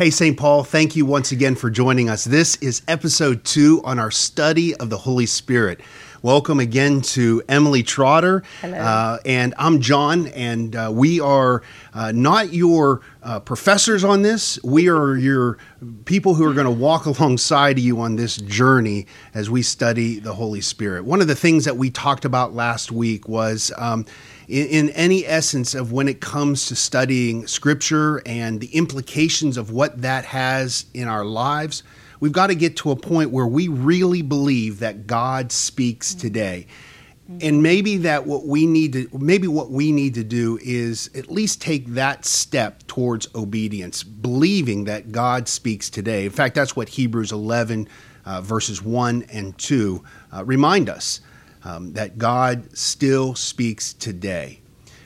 Hey, St. Paul, thank you once again for joining us. This is episode two on our study of the Holy Spirit. Welcome again to Emily Trotter. Hello. Uh, and I'm John, and uh, we are uh, not your uh, professors on this. We are your people who are going to walk alongside of you on this journey as we study the Holy Spirit. One of the things that we talked about last week was. Um, in, in any essence of when it comes to studying scripture and the implications of what that has in our lives, we've got to get to a point where we really believe that God speaks today. And maybe that what we need to maybe what we need to do is at least take that step towards obedience, believing that God speaks today. In fact, that's what Hebrews 11 uh, verses 1 and 2 uh, remind us um, that God still speaks today.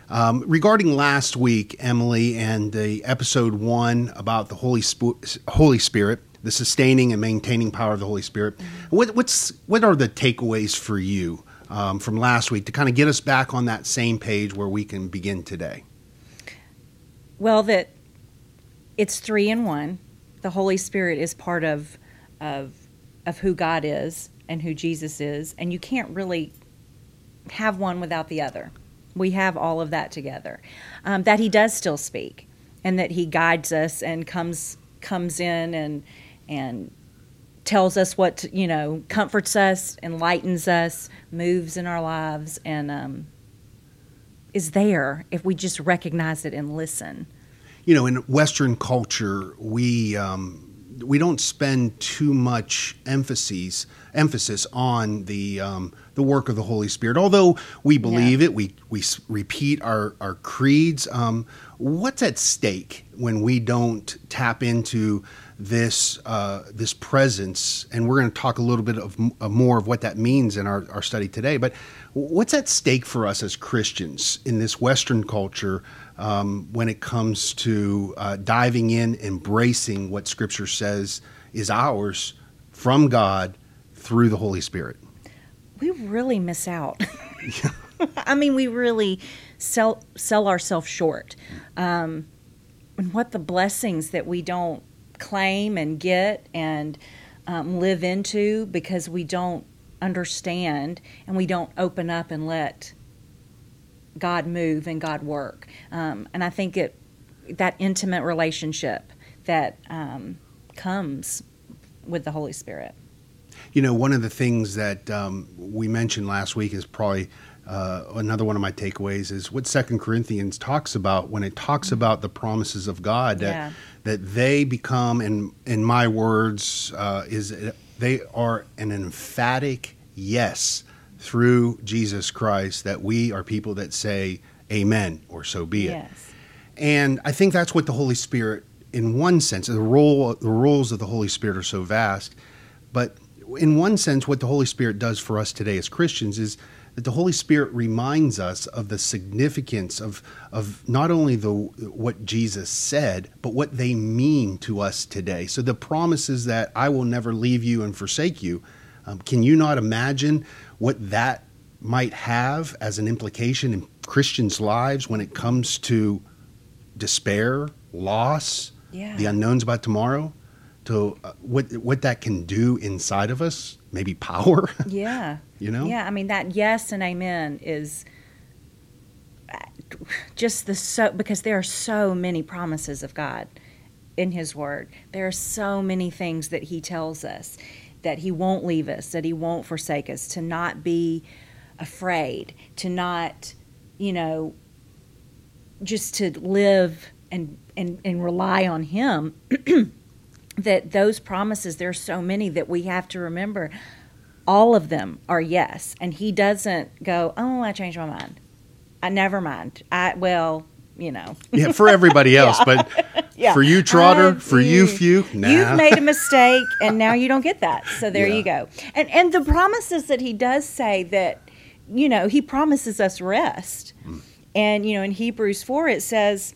Um, regarding last week, Emily, and the episode one about the Holy, Sp- Holy Spirit, the sustaining and maintaining power of the Holy Spirit, mm-hmm. what, what's what are the takeaways for you um, from last week to kind of get us back on that same page where we can begin today? Well, that it's three in one. The Holy Spirit is part of of of who God is and who Jesus is, and you can't really have one without the other. We have all of that together. Um, that He does still speak, and that He guides us and comes comes in and and tells us what to, you know, comforts us, enlightens us, moves in our lives, and um, is there if we just recognize it and listen. You know, in Western culture, we um, we don't spend too much emphasis emphasis on the um, the work of the Holy Spirit. Although we believe yeah. it, we we repeat our our creeds. Um, what's at stake when we don't tap into this uh, this presence? And we're going to talk a little bit of, of more of what that means in our, our study today. But what's at stake for us as Christians in this Western culture? Um, when it comes to uh, diving in, embracing what Scripture says is ours from God through the Holy Spirit. We really miss out. I mean, we really sell sell ourselves short. Um, and what the blessings that we don't claim and get and um, live into because we don't understand and we don't open up and let God move and God work. Um, and I think it that intimate relationship that um, comes with the Holy Spirit. You know, one of the things that um, we mentioned last week is probably uh, another one of my takeaways is what Second Corinthians talks about when it talks mm-hmm. about the promises of God that yeah. that they become, in in my words, uh, is they are an emphatic yes through Jesus Christ that we are people that say amen or so be it. Yes. And I think that's what the Holy Spirit in one sense the role the roles of the Holy Spirit are so vast, but in one sense what the Holy Spirit does for us today as Christians is that the Holy Spirit reminds us of the significance of of not only the what Jesus said, but what they mean to us today. So the promises that I will never leave you and forsake you. Um, can you not imagine what that might have as an implication in Christians' lives when it comes to despair, loss, yeah. the unknowns about tomorrow, to uh, what what that can do inside of us, maybe power. Yeah. you know. Yeah, I mean that yes and amen is uh, just the so because there are so many promises of God in His Word. There are so many things that He tells us that He won't leave us, that He won't forsake us, to not be afraid, to not, you know, just to live and and, and rely on Him. that those promises, there's so many that we have to remember. All of them are yes, and He doesn't go, "Oh, I changed my mind." I never mind. I well, you know. yeah, for everybody else, yeah. but yeah. for you, Trotter, uh, for you, few, nah. you've made a mistake, and now you don't get that. So there yeah. you go. And and the promises that he does say that, you know, he promises us rest, mm. and you know, in Hebrews four it says.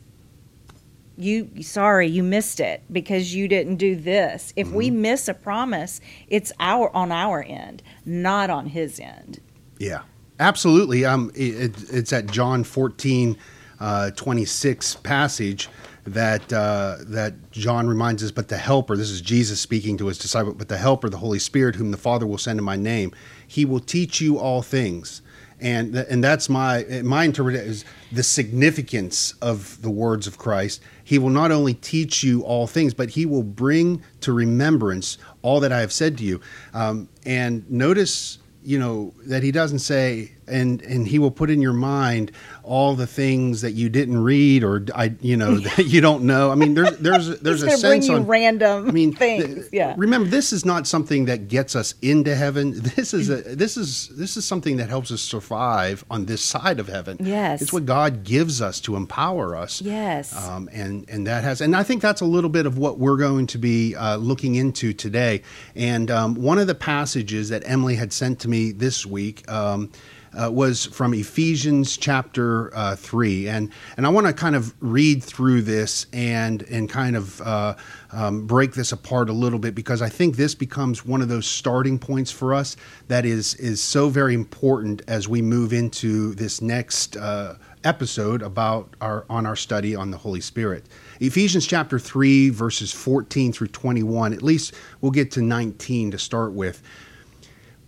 You sorry you missed it because you didn't do this. If mm-hmm. we miss a promise, it's our on our end, not on his end. Yeah, absolutely. Um, it, it's at John fourteen uh, 26 passage that uh, that John reminds us, but the Helper. This is Jesus speaking to his disciple. But the Helper, the Holy Spirit, whom the Father will send in my name, he will teach you all things. And th- and that's my my interpretation is the significance of the words of Christ. He will not only teach you all things, but he will bring to remembrance all that I have said to you. Um, and notice you know that he doesn't say and and he will put in your mind all the things that you didn't read or I you know that you don't know. I mean there's there's there's a sense on random I mean things. th- yeah. Remember this is not something that gets us into heaven. This is a this is this is something that helps us survive on this side of heaven. Yes. It's what God gives us to empower us. Yes. Um, and and that has and I think that's a little bit of what we're going to be uh, looking into today. And um, one of the passages that Emily had sent to me this week. Um, uh, was from Ephesians chapter uh, three, and and I want to kind of read through this and and kind of uh, um, break this apart a little bit because I think this becomes one of those starting points for us that is is so very important as we move into this next uh, episode about our on our study on the Holy Spirit. Ephesians chapter 3 verses 14 through 21. At least we'll get to 19 to start with.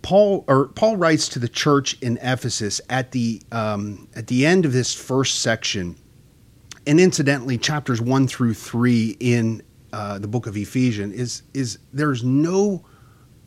Paul or Paul writes to the church in Ephesus at the um, at the end of this first section, and incidentally, chapters one through three in uh, the book of Ephesians is is there's no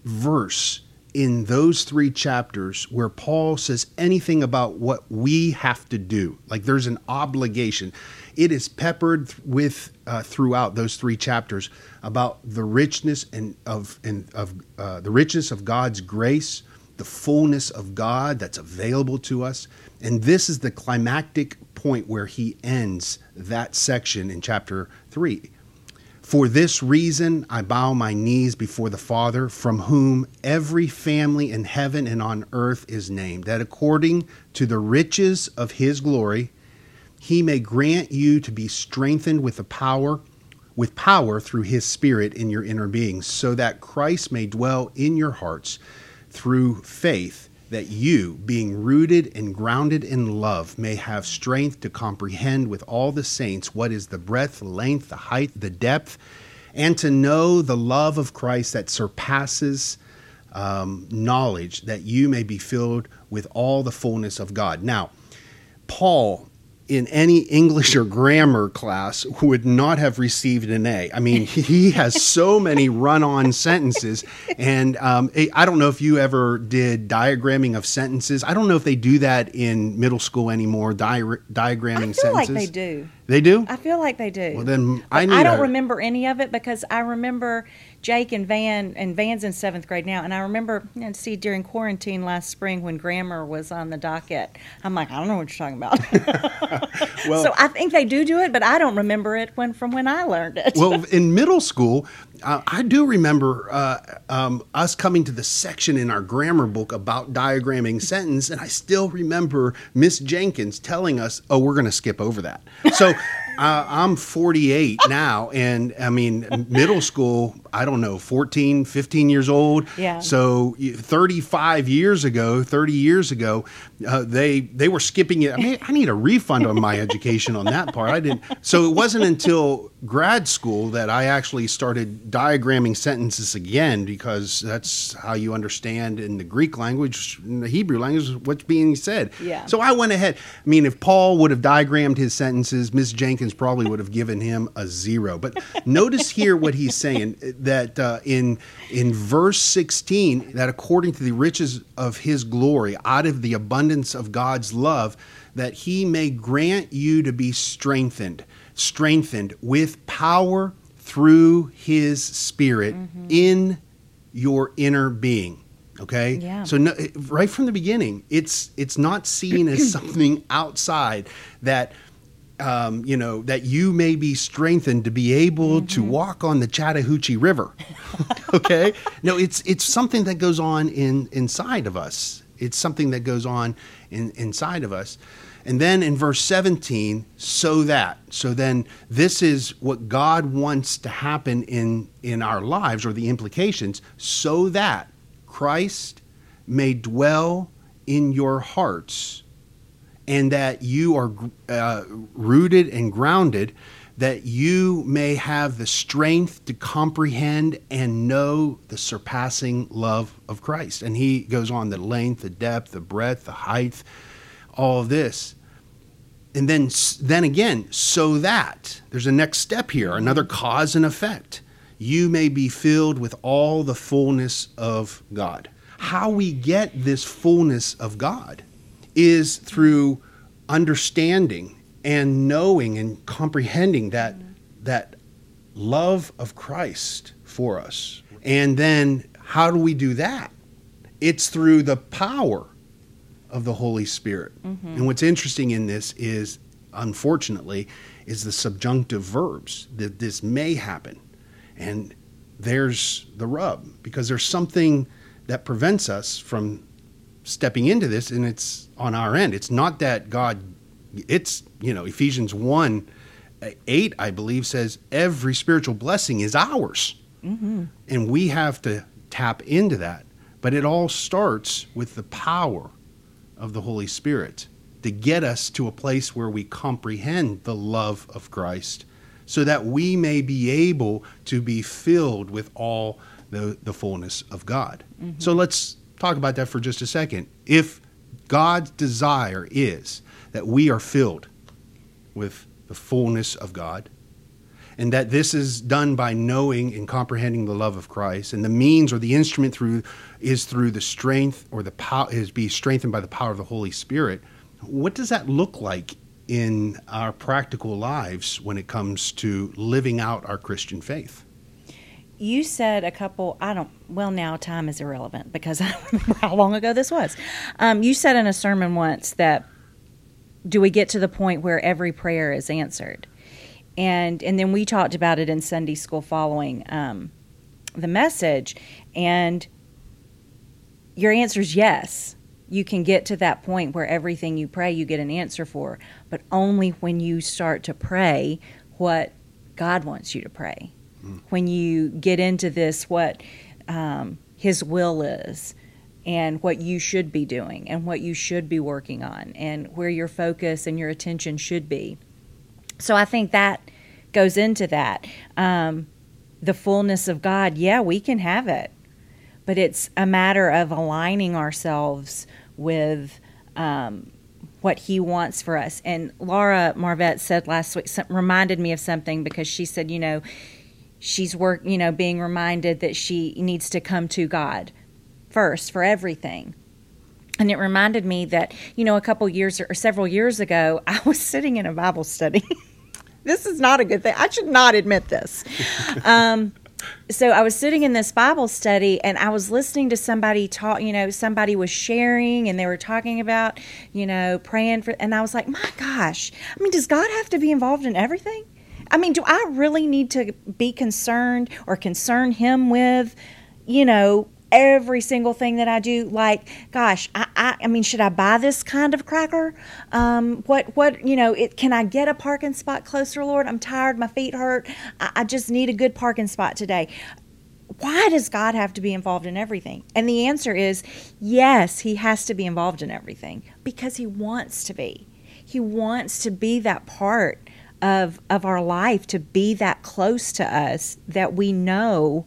verse in those three chapters where Paul says anything about what we have to do. Like there's an obligation. It is peppered with uh, throughout those three chapters about the richness and of and of uh, the richness of God's grace, the fullness of God that's available to us, and this is the climactic point where he ends that section in chapter three. For this reason, I bow my knees before the Father, from whom every family in heaven and on earth is named, that according to the riches of his glory, he may grant you to be strengthened with the power with power through his spirit in your inner being so that Christ may dwell in your hearts through faith that you being rooted and grounded in love may have strength to comprehend with all the saints what is the breadth length the height the depth and to know the love of Christ that surpasses um, knowledge that you may be filled with all the fullness of God. Now Paul in any English or grammar class would not have received an A. I mean, he has so many run-on sentences, and um, I don't know if you ever did diagramming of sentences. I don't know if they do that in middle school anymore. Di- diagramming I feel like sentences. they do. They do. I feel like they do. Well, then I I don't a- remember any of it because I remember Jake and Van, and Van's in seventh grade now, and I remember, know, see, during quarantine last spring when grammar was on the docket, I'm like, I don't know what you're talking about. Well- so I think they do do it, but I don't remember it when from when I learned it. well, in middle school, uh, I do remember uh, um, us coming to the section in our grammar book about diagramming sentence, and I still remember Miss Jenkins telling us, "Oh, we're going to skip over that." So. Uh, I'm 48 now, and I mean, middle school, I don't know, 14, 15 years old. Yeah. So 35 years ago, 30 years ago, uh, they they were skipping it. I mean, I need a refund on my education on that part. I didn't. So it wasn't until grad school that I actually started diagramming sentences again because that's how you understand in the Greek language, in the Hebrew language, what's being said. Yeah. So I went ahead. I mean, if Paul would have diagrammed his sentences, Miss Jenkins probably would have given him a zero. But notice here what he's saying that uh, in in verse 16 that according to the riches of his glory, out of the abundance of God's love, that he may grant you to be strengthened, strengthened with power through his spirit in your inner being. Okay. Yeah. So no, right from the beginning, it's it's not seen as something outside that um, you know that you may be strengthened to be able to walk on the Chattahoochee River. okay. No, it's it's something that goes on in inside of us. It's something that goes on in, inside of us. And then in verse 17, so that. So then this is what God wants to happen in in our lives or the implications so that Christ may dwell in your hearts and that you are uh, rooted and grounded that you may have the strength to comprehend and know the surpassing love of Christ. And he goes on the length, the depth, the breadth, the height, all of this. And then then again, so that there's a next step here, another cause and effect. You may be filled with all the fullness of God. How we get this fullness of God is through understanding and knowing and comprehending that that love of Christ for us. And then how do we do that? It's through the power of the Holy Spirit. Mm-hmm. And what's interesting in this is unfortunately is the subjunctive verbs that this may happen. And there's the rub because there's something that prevents us from stepping into this and it's on our end. It's not that God it's you know Ephesians 1 8 I believe says every spiritual blessing is ours. Mm-hmm. And we have to tap into that. But it all starts with the power of the Holy Spirit to get us to a place where we comprehend the love of Christ so that we may be able to be filled with all the, the fullness of God. Mm-hmm. So let's talk about that for just a second. If God's desire is that we are filled with the fullness of God, and that this is done by knowing and comprehending the love of Christ, and the means or the instrument through is through the strength or the power is be strengthened by the power of the Holy Spirit. What does that look like in our practical lives when it comes to living out our Christian faith? You said a couple, I don't, well, now time is irrelevant because I don't remember how long ago this was. Um, you said in a sermon once that do we get to the point where every prayer is answered? And, and then we talked about it in Sunday school following um, the message. And your answer is yes. You can get to that point where everything you pray, you get an answer for, but only when you start to pray what God wants you to pray. When you get into this, what um, His will is, and what you should be doing, and what you should be working on, and where your focus and your attention should be. So I think that goes into that. Um, the fullness of God, yeah, we can have it but it's a matter of aligning ourselves with um, what he wants for us. And Laura Marvette said last week, reminded me of something because she said, you know, she's work, you know, being reminded that she needs to come to God first for everything. And it reminded me that, you know, a couple years or several years ago, I was sitting in a Bible study. this is not a good thing. I should not admit this. Um, so I was sitting in this Bible study and I was listening to somebody talk, you know, somebody was sharing and they were talking about, you know, praying for, and I was like, my gosh, I mean, does God have to be involved in everything? I mean, do I really need to be concerned or concern Him with, you know, every single thing that I do. Like, gosh, I, I, I mean, should I buy this kind of cracker? Um, what, what, you know, it, can I get a parking spot closer, Lord? I'm tired. My feet hurt. I, I just need a good parking spot today. Why does God have to be involved in everything? And the answer is yes, He has to be involved in everything because He wants to be. He wants to be that part of, of our life, to be that close to us that we know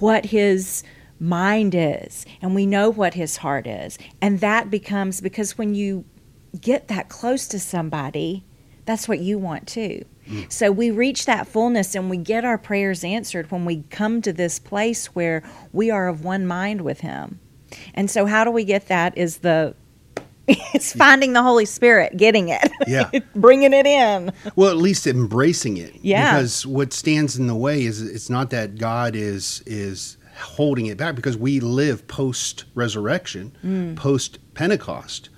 what His mind is and we know what his heart is. And that becomes because when you get that close to somebody, that's what you want too. Mm. So we reach that fullness and we get our prayers answered when we come to this place where we are of one mind with him. And so how do we get that is the it's finding the Holy Spirit, getting it. Yeah. bringing it in. Well, at least embracing it. Yeah. Because what stands in the way is it's not that God is is holding it back because we live post resurrection, mm. post Pentecost.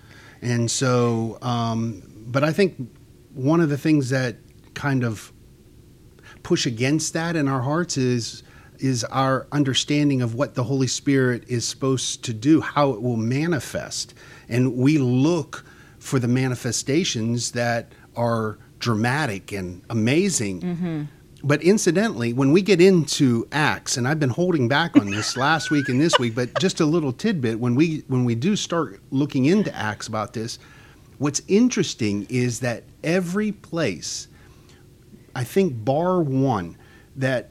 And so, um, but I think one of the things that kind of push against that in our hearts is is our understanding of what the Holy Spirit is supposed to do, how it will manifest. And we look for the manifestations that are dramatic and amazing. Mm-hmm but incidentally, when we get into Acts, and I've been holding back on this last week and this week, but just a little tidbit when we when we do start looking into Acts about this, what's interesting is that every place I think, bar one, that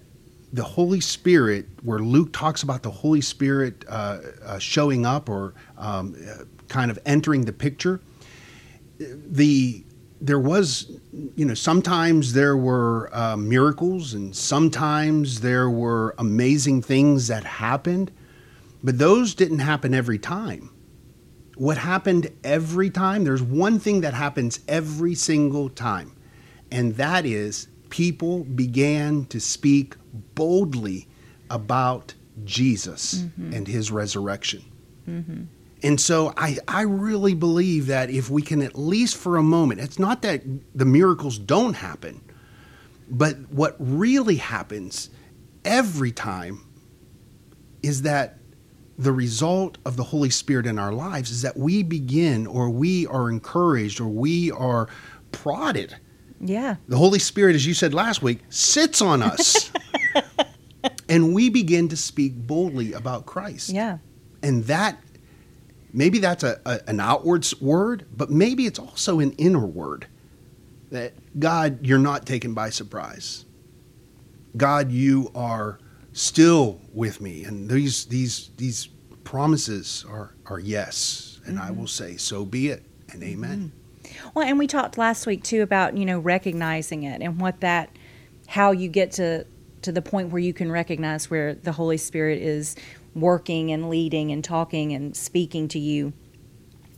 the Holy Spirit, where Luke talks about the Holy Spirit uh, uh, showing up or um, uh, kind of entering the picture, the there was, you know, sometimes there were uh, miracles and sometimes there were amazing things that happened, but those didn't happen every time. What happened every time, there's one thing that happens every single time, and that is people began to speak boldly about Jesus mm-hmm. and his resurrection. Mm-hmm. And so I, I really believe that if we can at least for a moment, it's not that the miracles don't happen, but what really happens every time is that the result of the Holy Spirit in our lives is that we begin or we are encouraged or we are prodded. Yeah. The Holy Spirit, as you said last week, sits on us. and we begin to speak boldly about Christ. Yeah. And that maybe that's a, a, an outwards word, but maybe it's also an inner word that God, you're not taken by surprise. God, you are still with me, and these these these promises are are yes, and mm-hmm. I will say, so be it, and amen. Mm-hmm. Well, and we talked last week too about you know recognizing it and what that, how you get to to the point where you can recognize where the Holy Spirit is working and leading and talking and speaking to you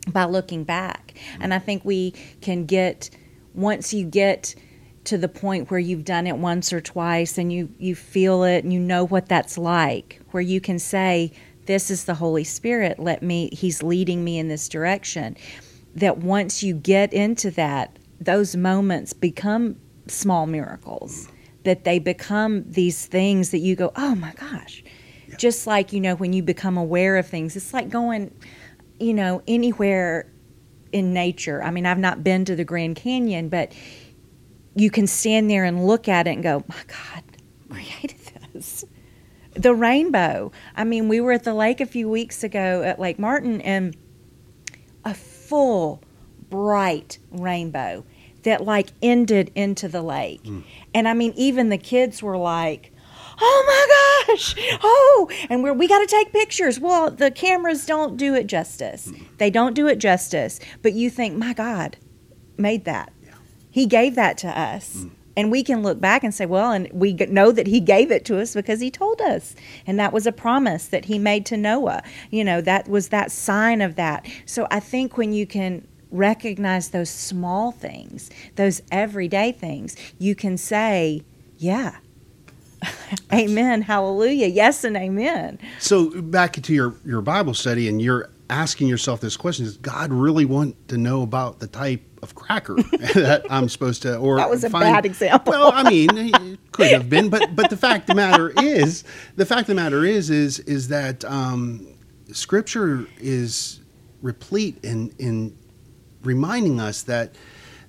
by looking back. And I think we can get, once you get to the point where you've done it once or twice and you, you feel it and you know what that's like, where you can say, This is the Holy Spirit, let me, He's leading me in this direction. That once you get into that, those moments become small miracles, that they become these things that you go, Oh my gosh, just like, you know, when you become aware of things, it's like going, you know, anywhere in nature. I mean, I've not been to the Grand Canyon, but you can stand there and look at it and go, my God, created this. The rainbow. I mean, we were at the lake a few weeks ago at Lake Martin and a full, bright rainbow that like ended into the lake. Mm. And I mean, even the kids were like, oh my gosh, oh, and we're, we got to take pictures. Well, the cameras don't do it justice. They don't do it justice. But you think, my God, made that. Yeah. He gave that to us. Mm. And we can look back and say, well, and we know that he gave it to us because he told us. And that was a promise that he made to Noah. You know, that was that sign of that. So I think when you can recognize those small things, those everyday things, you can say, yeah, amen. Hallelujah. Yes and amen. So back to your, your Bible study and you're asking yourself this question does God really want to know about the type of cracker that I'm supposed to or That was a find, bad example. well, I mean, it could have been, but but the fact of the matter is, the fact of the matter is is is that um, scripture is replete in in reminding us that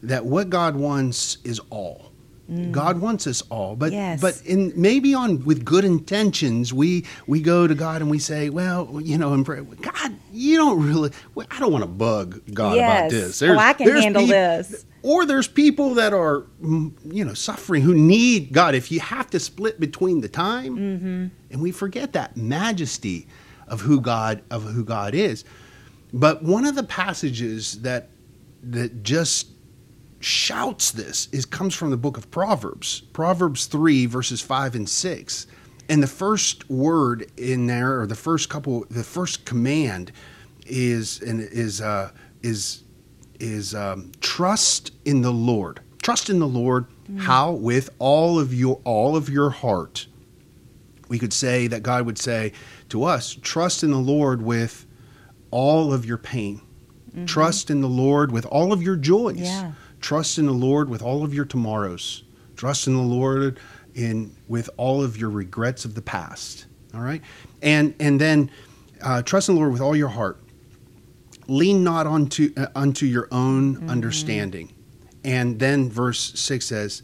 that what God wants is all Mm. God wants us all, but yes. but in maybe on with good intentions, we we go to God and we say, well, you know, and pray, God, you don't really. I don't want to bug God yes. about this. There's, oh, I can handle this. Or there's people that are, mm, you know, suffering who need God. If you have to split between the time, mm-hmm. and we forget that majesty of who God of who God is. But one of the passages that that just shouts this is comes from the book of Proverbs, Proverbs 3 verses 5 and 6. And the first word in there or the first couple the first command is and is uh is is um, trust in the Lord. Trust in the Lord mm. how with all of your all of your heart. We could say that God would say to us, trust in the Lord with all of your pain. Mm-hmm. Trust in the Lord with all of your joys. Yeah. Trust in the Lord with all of your tomorrows. Trust in the Lord in with all of your regrets of the past. All right, and and then uh, trust in the Lord with all your heart. Lean not unto uh, unto your own mm-hmm. understanding. And then verse six says,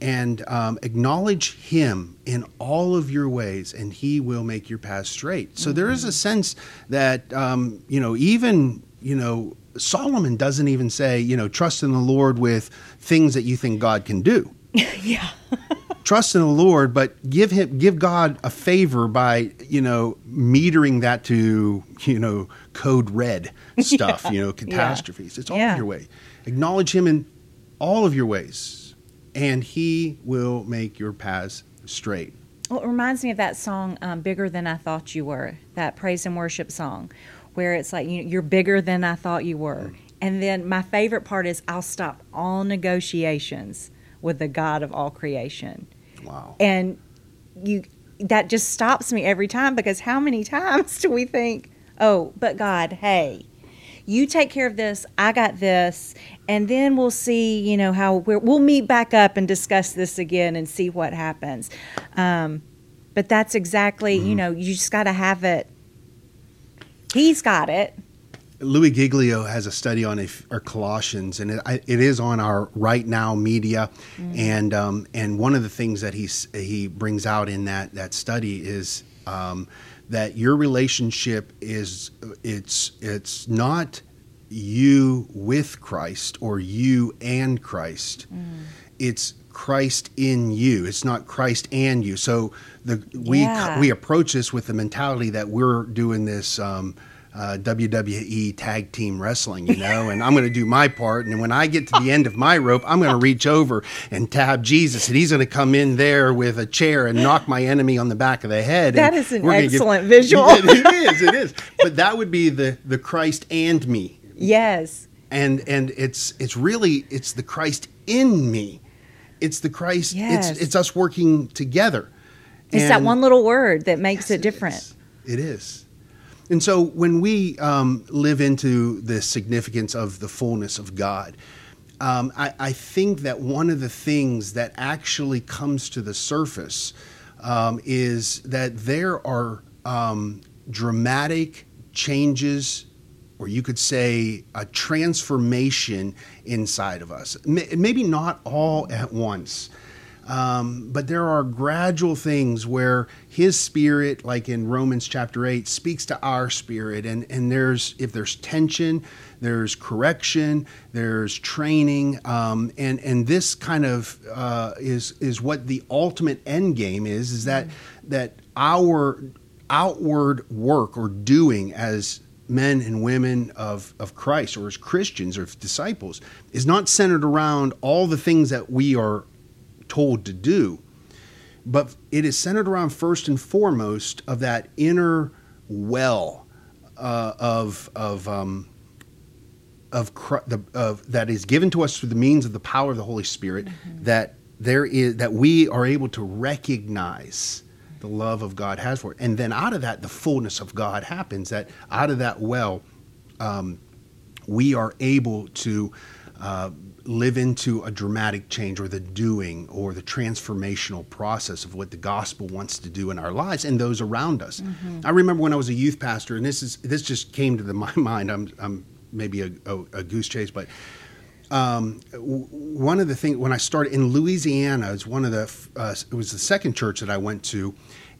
and um, acknowledge Him in all of your ways, and He will make your path straight. So mm-hmm. there is a mm-hmm. sense that um, you know even you know Solomon doesn't even say, you know, trust in the Lord with things that you think God can do. yeah. trust in the Lord, but give him give God a favor by you know metering that to you know code red stuff, you know catastrophes. It's all Yeah. your way. Acknowledge Him in all of your ways, and He will make your paths straight. Well, it reminds me of that song, um, "Bigger Than I Thought You Were," that praise and worship song, where it's like you you're bigger than I thought you were. And then my favorite part is, "I'll stop all negotiations with the God of all creation." Wow. and you that just stops me every time because how many times do we think oh but god hey you take care of this i got this and then we'll see you know how we're, we'll meet back up and discuss this again and see what happens um, but that's exactly you know you just got to have it he's got it Louis Giglio has a study on if, or Colossians, and it, I, it is on our RightNow Media. And um, and one of the things that he's, he brings out in that that study is um, that your relationship is it's it's not you with Christ or you and Christ. It's Christ in you. It's not Christ and you. So the we Yeah. we approach this with the mentality that we're doing this um, uh, WWE tag team wrestling, you know, and I'm going to do my part. And when I get to the end of my rope, I'm going to reach over and tab Jesus, and he's going to come in there with a chair and knock my enemy on the back of the head. That is an we're gonna give- excellent visual. it is. It is. But that would be the the Christ and me yes and and it's it's really it's the Christ in me. It's the Christ. Yes. It's it's us working together. it's that one little word that makes Yes, it different is. It is. And so when we um, live into the significance of the fullness of God, um, I, I think that one of the things that actually comes to the surface um, is that there are um, dramatic changes, or you could say a transformation inside of us. Maybe not all at once. Um, but there are gradual things where his spirit, like in Romans chapter 8, speaks to our spirit. And, and there's, if there's tension, there's correction, there's training. Um, and, and this kind of uh, is, is what the ultimate end game is, is that, that our outward work or doing as men and women of, of Christ or as Christians or disciples is not centered around all the things that we are told to do, but it is centered around first and foremost of that inner well uh, of of um, of, the, of that is given to us through the means of the power of the Holy Spirit. That there is that we are able to recognize the love of God has for it, and then out of that, the fullness of God happens. That out of that well, um, we are able to uh, live into a dramatic change or the doing or the transformational process of what the gospel wants to do in our lives and those around us. I remember when I was a youth pastor, and this is this just came to the, my mind. I'm, I'm maybe a, a, a goose chase, but um, one of the things when I started in Louisiana is one of the uh, it was the second church that I went to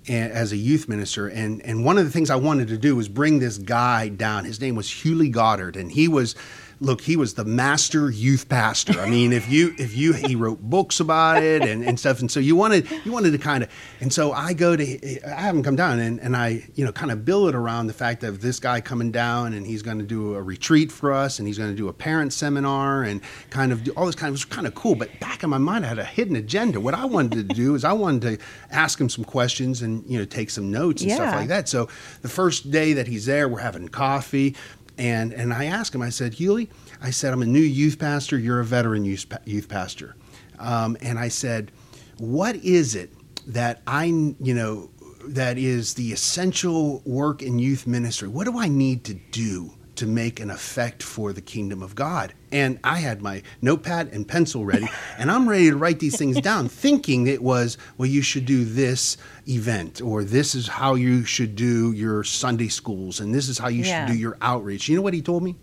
as a youth minister, and and one of the things I wanted to do was bring this guy down. His name was Hewley Goddard, and he was. Look, he was the master youth pastor. I mean, if you if you he wrote books about it and, and stuff, and so you wanted you wanted to kind of, and so I go to I have him come down and, and I you know kind of bill it around the fact of this guy coming down and he's going to do a retreat for us and he's going to do a parent seminar and kind of do all this kind of it was kind of cool. But back in my mind, I had a hidden agenda. What I wanted to do is I wanted to ask him some questions and you know take some notes and stuff like that. So the first day that he's there, we're having coffee. And, and I asked him, I said, Hewley, I said, I'm a new youth pastor. You're a veteran youth, youth pastor. Um, and I said, what is it that I, you know, that is the essential work in youth ministry? What do I need to do to make an effect for the kingdom of God? And I had my notepad and pencil ready, and I'm ready to write these things down, thinking it was, well, you should do this event, or this is how you should do your Sunday schools, and this is how you Yeah. should do your outreach. You know what he told me?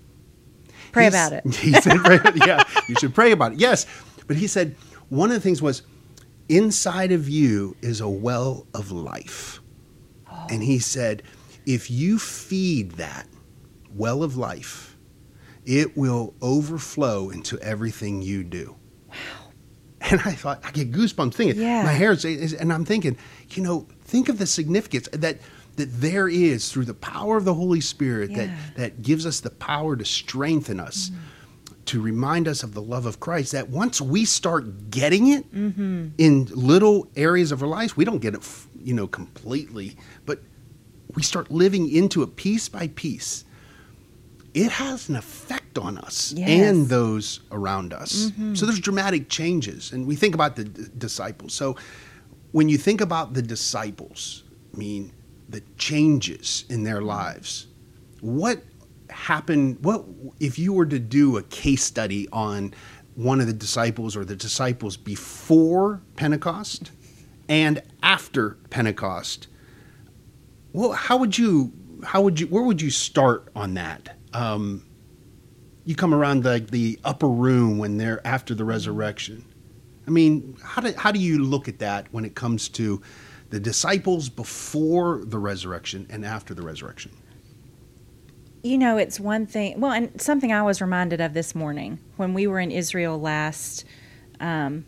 pray He's- about it He said, yeah, you should pray about it. Yes. But he said, one of the things was, inside of you is a well of life. Oh. And he said, if you feed that well of life, it will overflow into everything you do. Wow. And I thought, I get goosebumps thinking, Yeah. my hair is, is- and I'm thinking, you know, think of the significance that that there is through the power of the Holy Spirit that Yeah. that gives us the power to strengthen us, mm-hmm. to remind us of the love of Christ. That once we start getting it mm-hmm. in little areas of our lives, we don't get it, you know, completely, but we start living into it piece by piece. It has an effect on us Yes. and those around us. Mm-hmm. So there's dramatic changes, and we think about the d- disciples. So when you think about the disciples, I mean the changes in their lives. What happened? What if you were to do a case study on one of the disciples or the disciples before Pentecost and after Pentecost? Well, how would you? How would you? Where would you start on that? Um, you come around the the upper room when they're after the resurrection. I mean, how do how do you look at that when it comes to the disciples before the resurrection and after the resurrection? You know, it's one thing. Well, and something I was reminded of this morning when we were in Israel last um,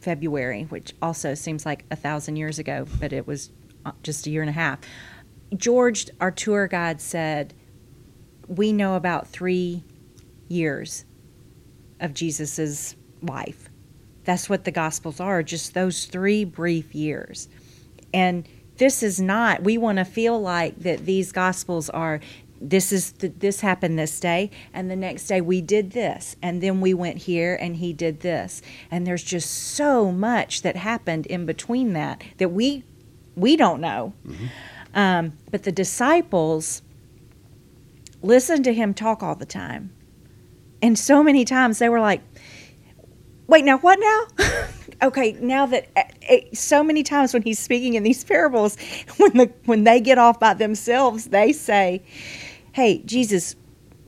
February, which also seems like a thousand years ago, but it was uh, just a year and a half. George, our tour guide, said, We know about three years of Jesus's life. That's what the Gospels are, just those three brief years. And this is not, we want to feel like that these Gospels are this is th- this happened this day and the next day we did this and then we went here and he did this and there's just so much that happened in between that that we we don't know um, but the disciples listened to him talk all the time. And so many times they were like wait now what now? Okay now that uh, uh, so many times when he's speaking in these parables when the when they get off by themselves they say hey jesus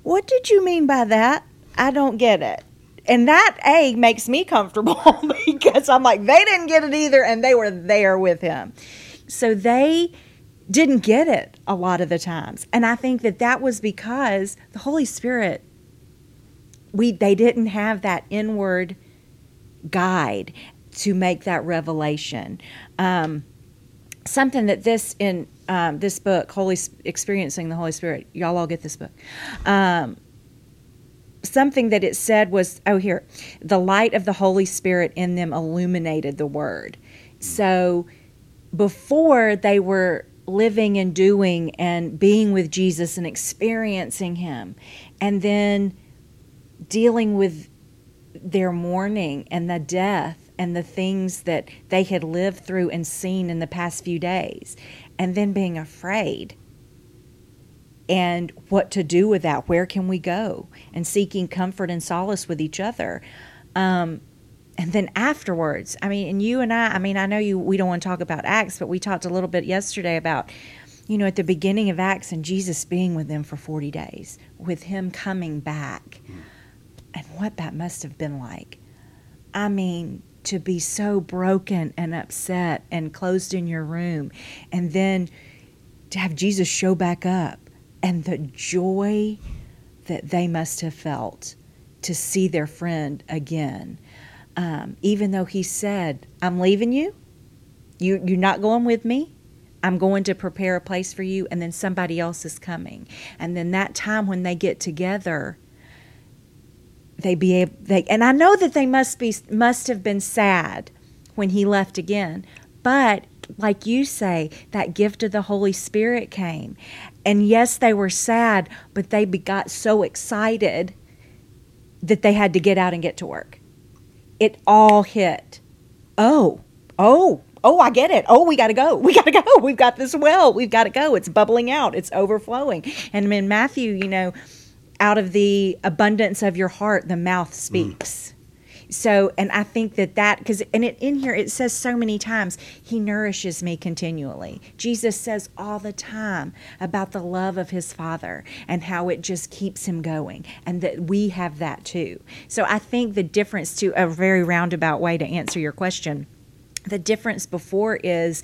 what did you mean by that? I don't get it. And that a makes me comfortable because i'm like they didn't get it either and they were there with him. So they didn't get it a lot of the times and i think that that was because the holy spirit we they didn't have that inward guide to make that revelation. Um, something that this in um, this book, Holy Experiencing the Holy Spirit, y'all all get this book. Um, something that it said was, oh here, the light of the Holy Spirit in them illuminated the Word. So before they were living and doing and being with Jesus and experiencing Him, and then dealing with their mourning and the death and the things that they had lived through and seen in the past few days, and then being afraid and what to do with that. Where can we go? And seeking comfort and solace with each other. Um, and then afterwards, I mean, and you and I, I mean, I know you, we don't want to talk about Acts, but we talked a little bit yesterday about, you know, at the beginning of Acts and Jesus being with them for 40 days, with him coming back, mm. and what that must have been like. I mean, to be so broken and upset and closed in your room, and then to have Jesus show back up, and the joy that they must have felt to see their friend again. Um, even though he said, I'm leaving you, you, you're not going with me. I'm going to prepare a place for you, and then somebody else is coming. And then that time when they get together, they be able they and I know that they must be must have been sad when he left again. But like you say, that gift of the Holy Spirit came. And yes, they were sad, but they got so excited that they had to get out and get to work. It all hit. Oh, oh, oh, I get it. Oh, we got to go. We got to go. We've got this well. We've got to go. It's bubbling out. It's overflowing. And in Matthew, you know, out of the abundance of your heart, the mouth mm. speaks. So, and I think that that, because, and it, in here it says so many times, He nourishes me continually. Jesus says all the time about the love of His Father and how it just keeps Him going, and that we have that too. So, I think the difference, to a very roundabout way to answer your question, the difference before is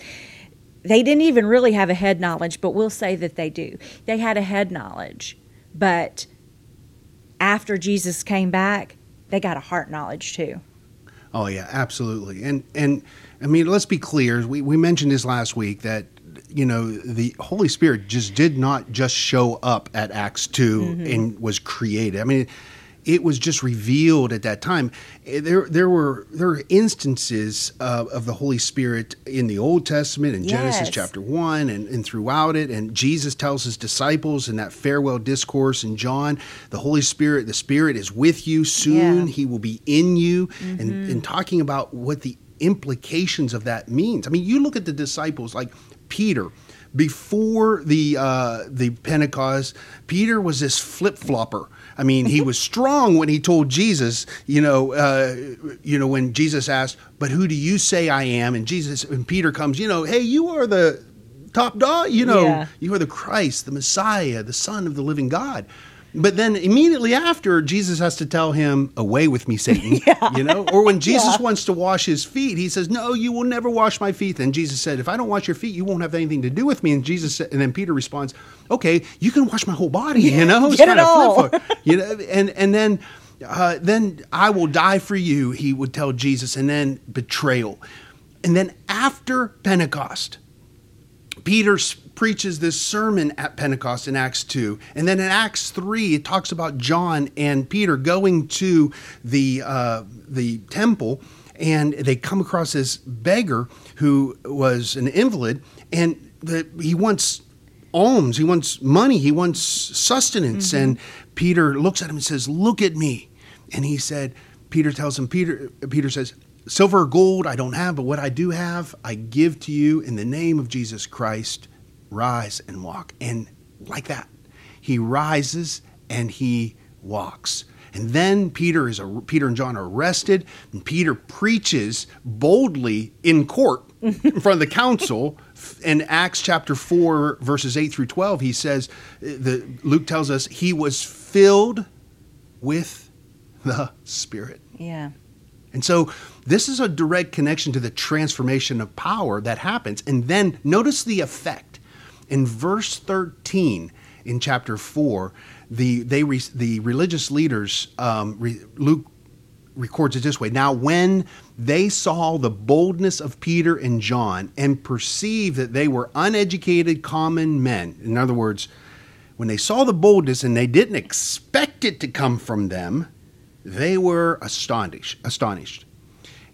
they didn't even really have a head knowledge, but we'll say that they do. They had a head knowledge, but after Jesus came back, they got a heart knowledge too. Oh yeah, absolutely. And and I mean, let's be clear. We we mentioned this last week that you know the Holy Spirit just did not just show up at Acts 2 mm-hmm. and was created. I mean, it was just revealed at that time. Eh, There there were there were instances of, of the Holy Spirit in the Old Testament in Genesis Yes. chapter one and, and throughout it. And Jesus tells his disciples in that farewell discourse in John, the Holy Spirit, the Spirit is with you soon. Yeah. He will be in you. And, and talking about what the implications of that means. I mean, you look at the disciples like Peter. Before the uh, the Pentecost, Peter was this flip flopper. I mean, he was strong when he told Jesus, you know, uh, you know, when Jesus asked, "But who do you say I am?" And Jesus and Peter comes, you know, hey, you are the top dog. You know, Yeah. you are the Christ, the Messiah, the Son of the living God. But then immediately after, Jesus has to tell him, Away with me, Satan. You know? Or when Jesus Yeah. wants to wash his feet, he says, No, you will never wash my feet. And Jesus said, If I don't wash your feet, you won't have anything to do with me. And Jesus said, and then Peter responds, Okay, you can wash my whole body, you know? It's Get it all. You know, and and then uh, then I will die for you, he would tell Jesus, and then betrayal. And then after Pentecost, Peter preaches this sermon at Pentecost in Acts 2. And then in Acts 3, it talks about John and Peter going to the, uh, the temple and they come across this beggar who was an invalid and the, he wants alms, he wants money, he wants sustenance. And Peter looks at him and says, Look at me. And he said, Peter tells him, Peter, Peter says, Silver or gold I don't have, but what I do have, I give to you in the name of Jesus Christ. Rise and walk. And like that, he rises and he walks. And then Peter is Peter and John are arrested, and Peter preaches boldly in court in front of the council. In Acts chapter four, verses eight through twelve, he says, the Luke tells us he was filled with the Spirit. Yeah. And so this is a direct connection to the transformation of power that happens. And then notice the effect. In verse 13 in chapter 4, the, they re, the religious leaders, um, re, Luke records it this way Now, when they saw the boldness of Peter and John and perceived that they were uneducated common men, in other words, when they saw the boldness and they didn't expect it to come from them, they were astonished. Astonished.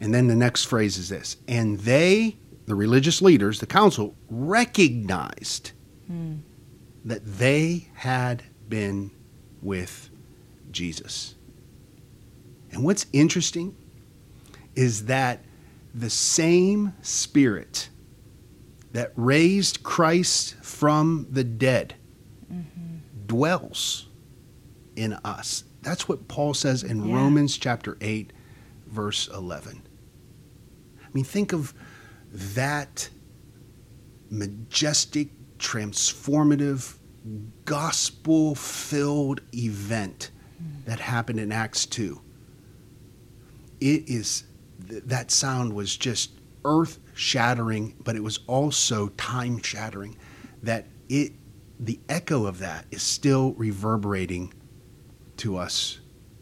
And then the next phrase is this and they, the religious leaders, the council, recognized hmm. that they had been with Jesus. And what's interesting is that the same spirit that raised Christ from the dead mm-hmm. dwells in us. That's what Paul says in Yeah. Romans chapter 8, verse 11. I mean, think of that majestic, transformative, gospel filled event that happened in Acts 2. It is, th- that sound was just earth shattering, but it was also time shattering. That it, the echo of that is still reverberating to us,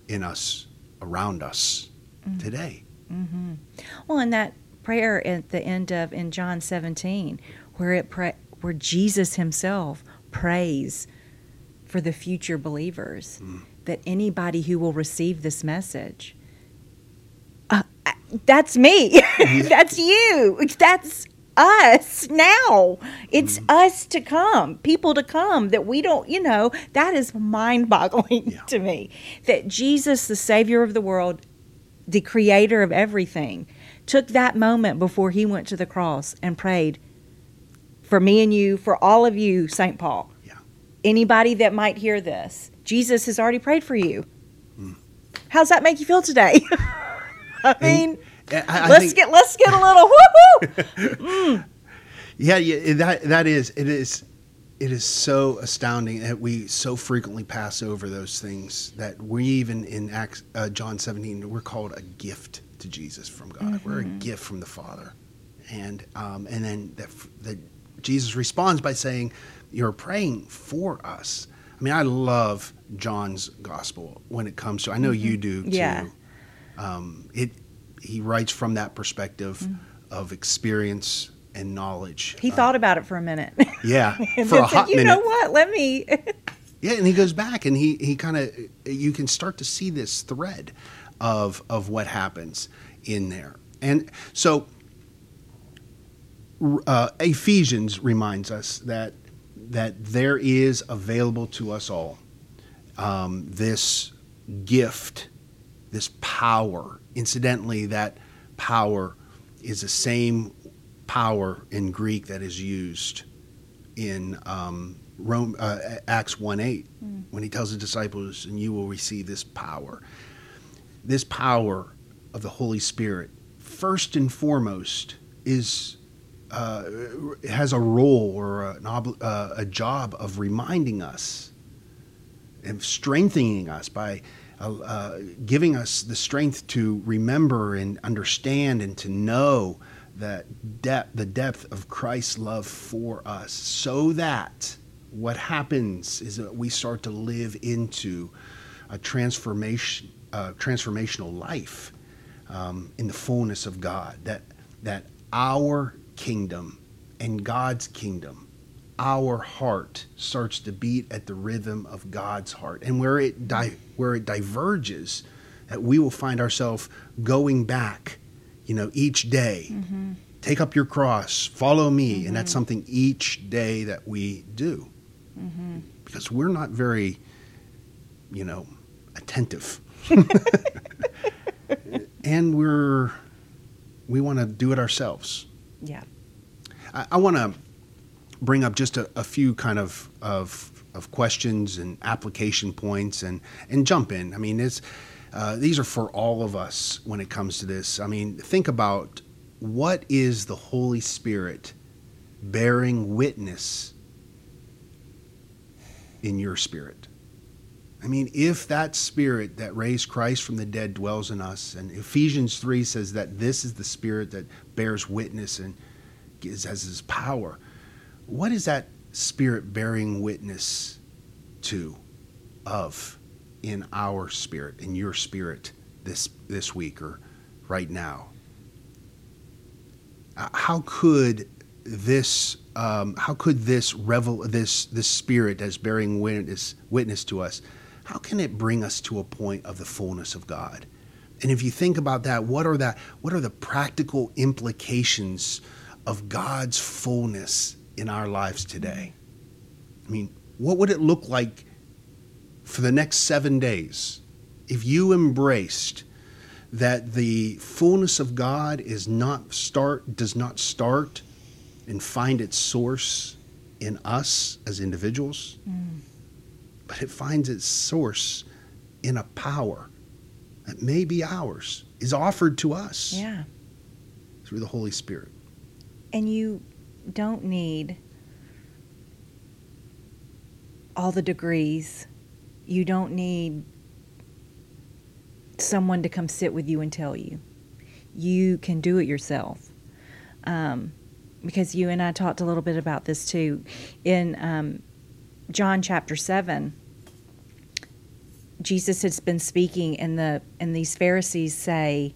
in us, around us mm-hmm. today. Mm-hmm. Well, and that prayer at the end of in John 17, where it pra- where Jesus Himself prays for the future believers, that anybody who will receive this message, uh, that's me, that's you, that's us now. It's us to come, people to come that we don't, you know, that is mind boggling Yeah. to me. That Jesus, the Savior of the world, the creator of everything, took that moment before he went to the cross and prayed for me and you, for all of you, St. Paul. Yeah. Anybody that might hear this, Jesus has already prayed for you. How's that make you feel today? I mean, I- I let's think- get let's get a little woohoo. Yeah, yeah, that that is it is it is so astounding that we so frequently pass over those things that we even in Acts, uh, John 17 we're called a gift to Jesus from God. We're a gift from the Father, and um, and then that that Jesus responds by saying, "You're praying for us." I mean, I love John's gospel when it comes to. I know you do too. Yeah. Um, it he writes from that perspective Mm. of experience and knowledge. He Uh, thought about it for a minute. yeah, and for a said, hot you minute. know what? Let me. Yeah, and he goes back and he he kind of you can start to see this thread of of what happens in there. And so uh, Ephesians reminds us that that there is available to us all um, this gift, this power. Incidentally, that power is the same power in Greek that is used in um, Rome, uh, Acts 1 8, when he tells the disciples, and you will receive this power. This power of the Holy Spirit, first and foremost, is uh, has a role or an obli- uh, a job of reminding us and strengthening us by uh, uh, giving us the strength to remember and understand and to know that depth, the depth of Christ's love for us, so that what happens is that we start to live into a transformation, uh, transformational life um, in the fullness of God. That that our kingdom and God's kingdom, our heart starts to beat at the rhythm of God's heart, and where it di- where it diverges, that we will find ourselves going back, you know, each day. Take up your cross, follow me, and that's something each day that we do, because we're not very, you know, attentive, and we're we want to do it ourselves. yeah. I, I want to bring up just a, a few kind of, of of questions and application points and and jump in. I mean, it's uh, these are for all of us when it comes to this. I mean, think about what is the Holy Spirit bearing witness in your spirit. I mean, if that spirit that raised Christ from the dead dwells in us, and Ephesians 3 says that this is the spirit that bears witness and gives has his power, what is that spirit bearing witness to of in our spirit, in your spirit this this week or right now? Uh, How could this um, how could this revel this this spirit as bearing witness witness to us how can it bring us to a point of the fullness of god? And if you think about that what are that what are the practical implications of god's fullness in our lives today? I mean what would it look like for the next seven days if you embraced that the fullness of god is not start does not start and find its source in us as individuals, mm. But it finds its source in a power that may be ours, is offered to us Yeah. through the Holy Spirit. And you don't need all the degrees. You don't need someone to come sit with you and tell you. You can do it yourself. Um, because you and I talked a little bit about this too. In um, John chapter 7, Jesus has been speaking, and, the, and these Pharisees say,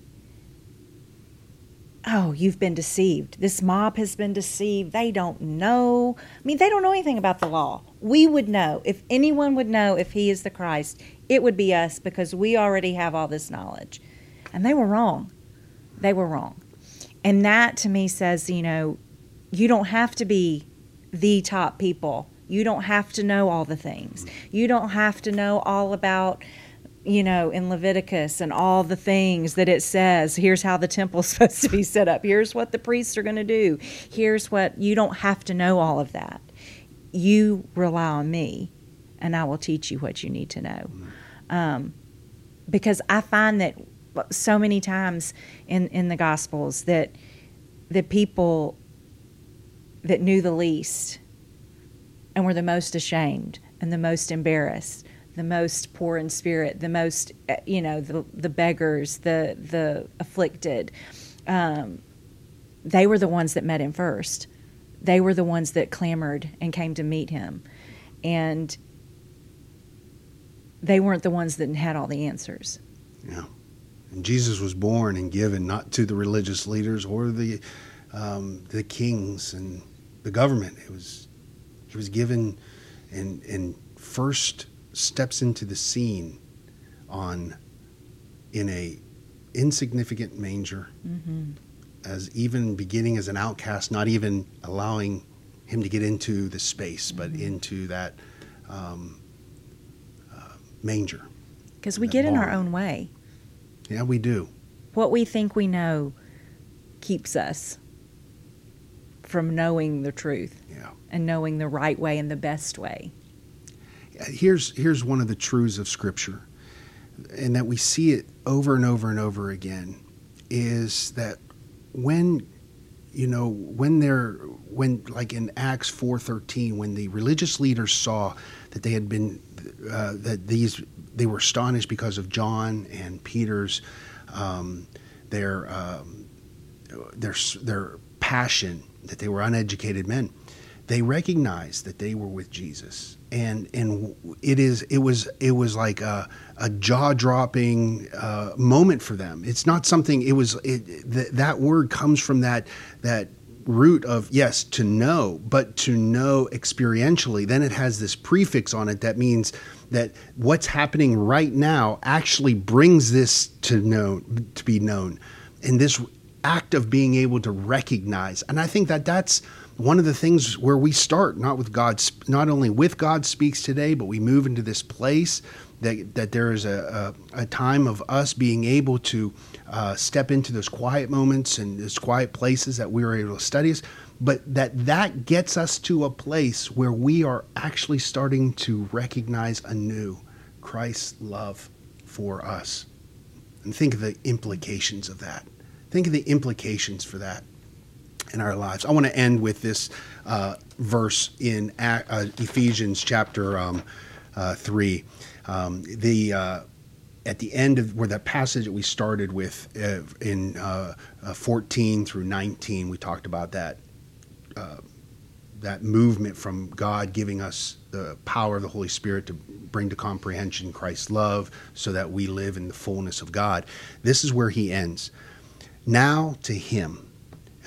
oh, you've been deceived. This mob has been deceived. They don't know. I mean, they don't know anything about the law. We would know. If anyone would know if he is the Christ, it would be us because we already have all this knowledge. And they were wrong. They were wrong. And that to me says, you know, you don't have to be the top people. You don't have to know all the things. You don't have to know all about you know, in Leviticus and all the things that it says. Here's how the temple's supposed to be set up. Here's what the priests are going to do. Here's what you don't have to know all of that. You rely on me, and I will teach you what you need to know. Um, because I find that so many times in, in the Gospels that the people that knew the least and were the most ashamed and the most embarrassed the most poor in spirit, the most, uh, you know, the, the beggars, the, the afflicted. Um, they were the ones that met him first. They were the ones that clamored and came to meet him. And they weren't the ones that had all the answers. Yeah. And Jesus was born and given not to the religious leaders or the um, the kings and the government. It was he was given and and first steps into the scene on in a insignificant manger Mm-hmm. as even beginning as an outcast, not even allowing him to get into the space, but Mm-hmm. into that um, uh, manger. Because we get in our own way. Yeah, we do. What we think we know keeps us from knowing the truth Yeah. and knowing the right way and the best way. Here's here's one of the truths of Scripture, and that we see it over and over and over again, is that when you know when they're when like in Acts four thirteen when the religious leaders saw that they had been uh, that these they were astonished because of John and Peter's um, their um, their their passion that they were uneducated men they recognized that they were with Jesus, and and it is it was it was like a, a jaw dropping uh, moment for them. It's not something. It was it, th- that word comes from that that root of yes to know, but to know experientially. Then it has this prefix on it that means that what's happening right now actually brings this to know to be known, and this act of being able to recognize. And I think that that's one of the things where we start not with God not only with God speaks today but we move into this place that that there is a, a, a time of us being able to uh, step into those quiet moments and those quiet places that we are able to study us. But that that gets us to a place where we are actually starting to recognize anew Christ's love for us. And think of the implications of that. Think of the implications for that in our lives. I want to end with this uh, verse in uh, Ephesians chapter um, uh, three. Um, the uh, at the end of where that passage that we started with uh, in uh, uh, 14 through 19, we talked about that that movement from God giving us the power of the Holy Spirit to bring to comprehension Christ's love, so that we live in the fullness of God. This is where he ends. Now to him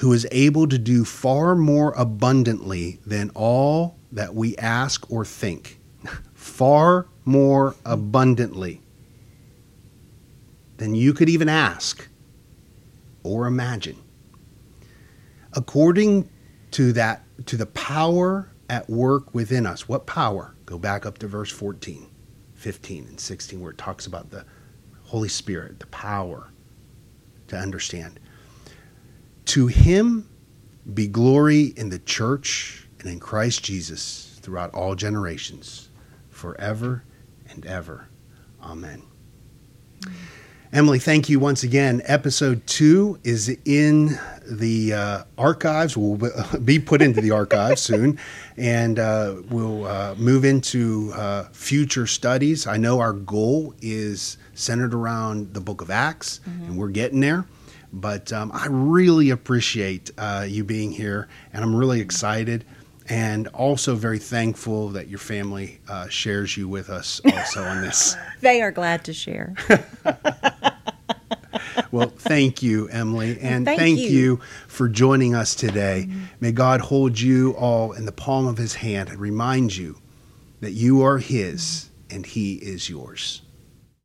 who is able to do far more abundantly than all that we ask or think. far more abundantly than you could even ask or imagine. According to that to the power at work within us. What power? Go back up to verse 14, 15 and 16 where it talks about the Holy Spirit, the power to understand. To him be glory in the church and in Christ Jesus throughout all generations, forever and ever. Amen. Emily, thank you once again. Episode two is in the uh, archives, will be put into the archives soon, and uh, we'll uh, move into uh, future studies. I know our goal is centered around the book of Acts, and we're getting there. But um, I really appreciate uh, you being here, and I'm really excited and also very thankful that your family uh, shares you with us also on this. They are glad to share. Well, thank you, Emily, and Thank thank, you. you. for joining us today. May God hold you all in the palm of his hand and remind you that you are his and he is yours.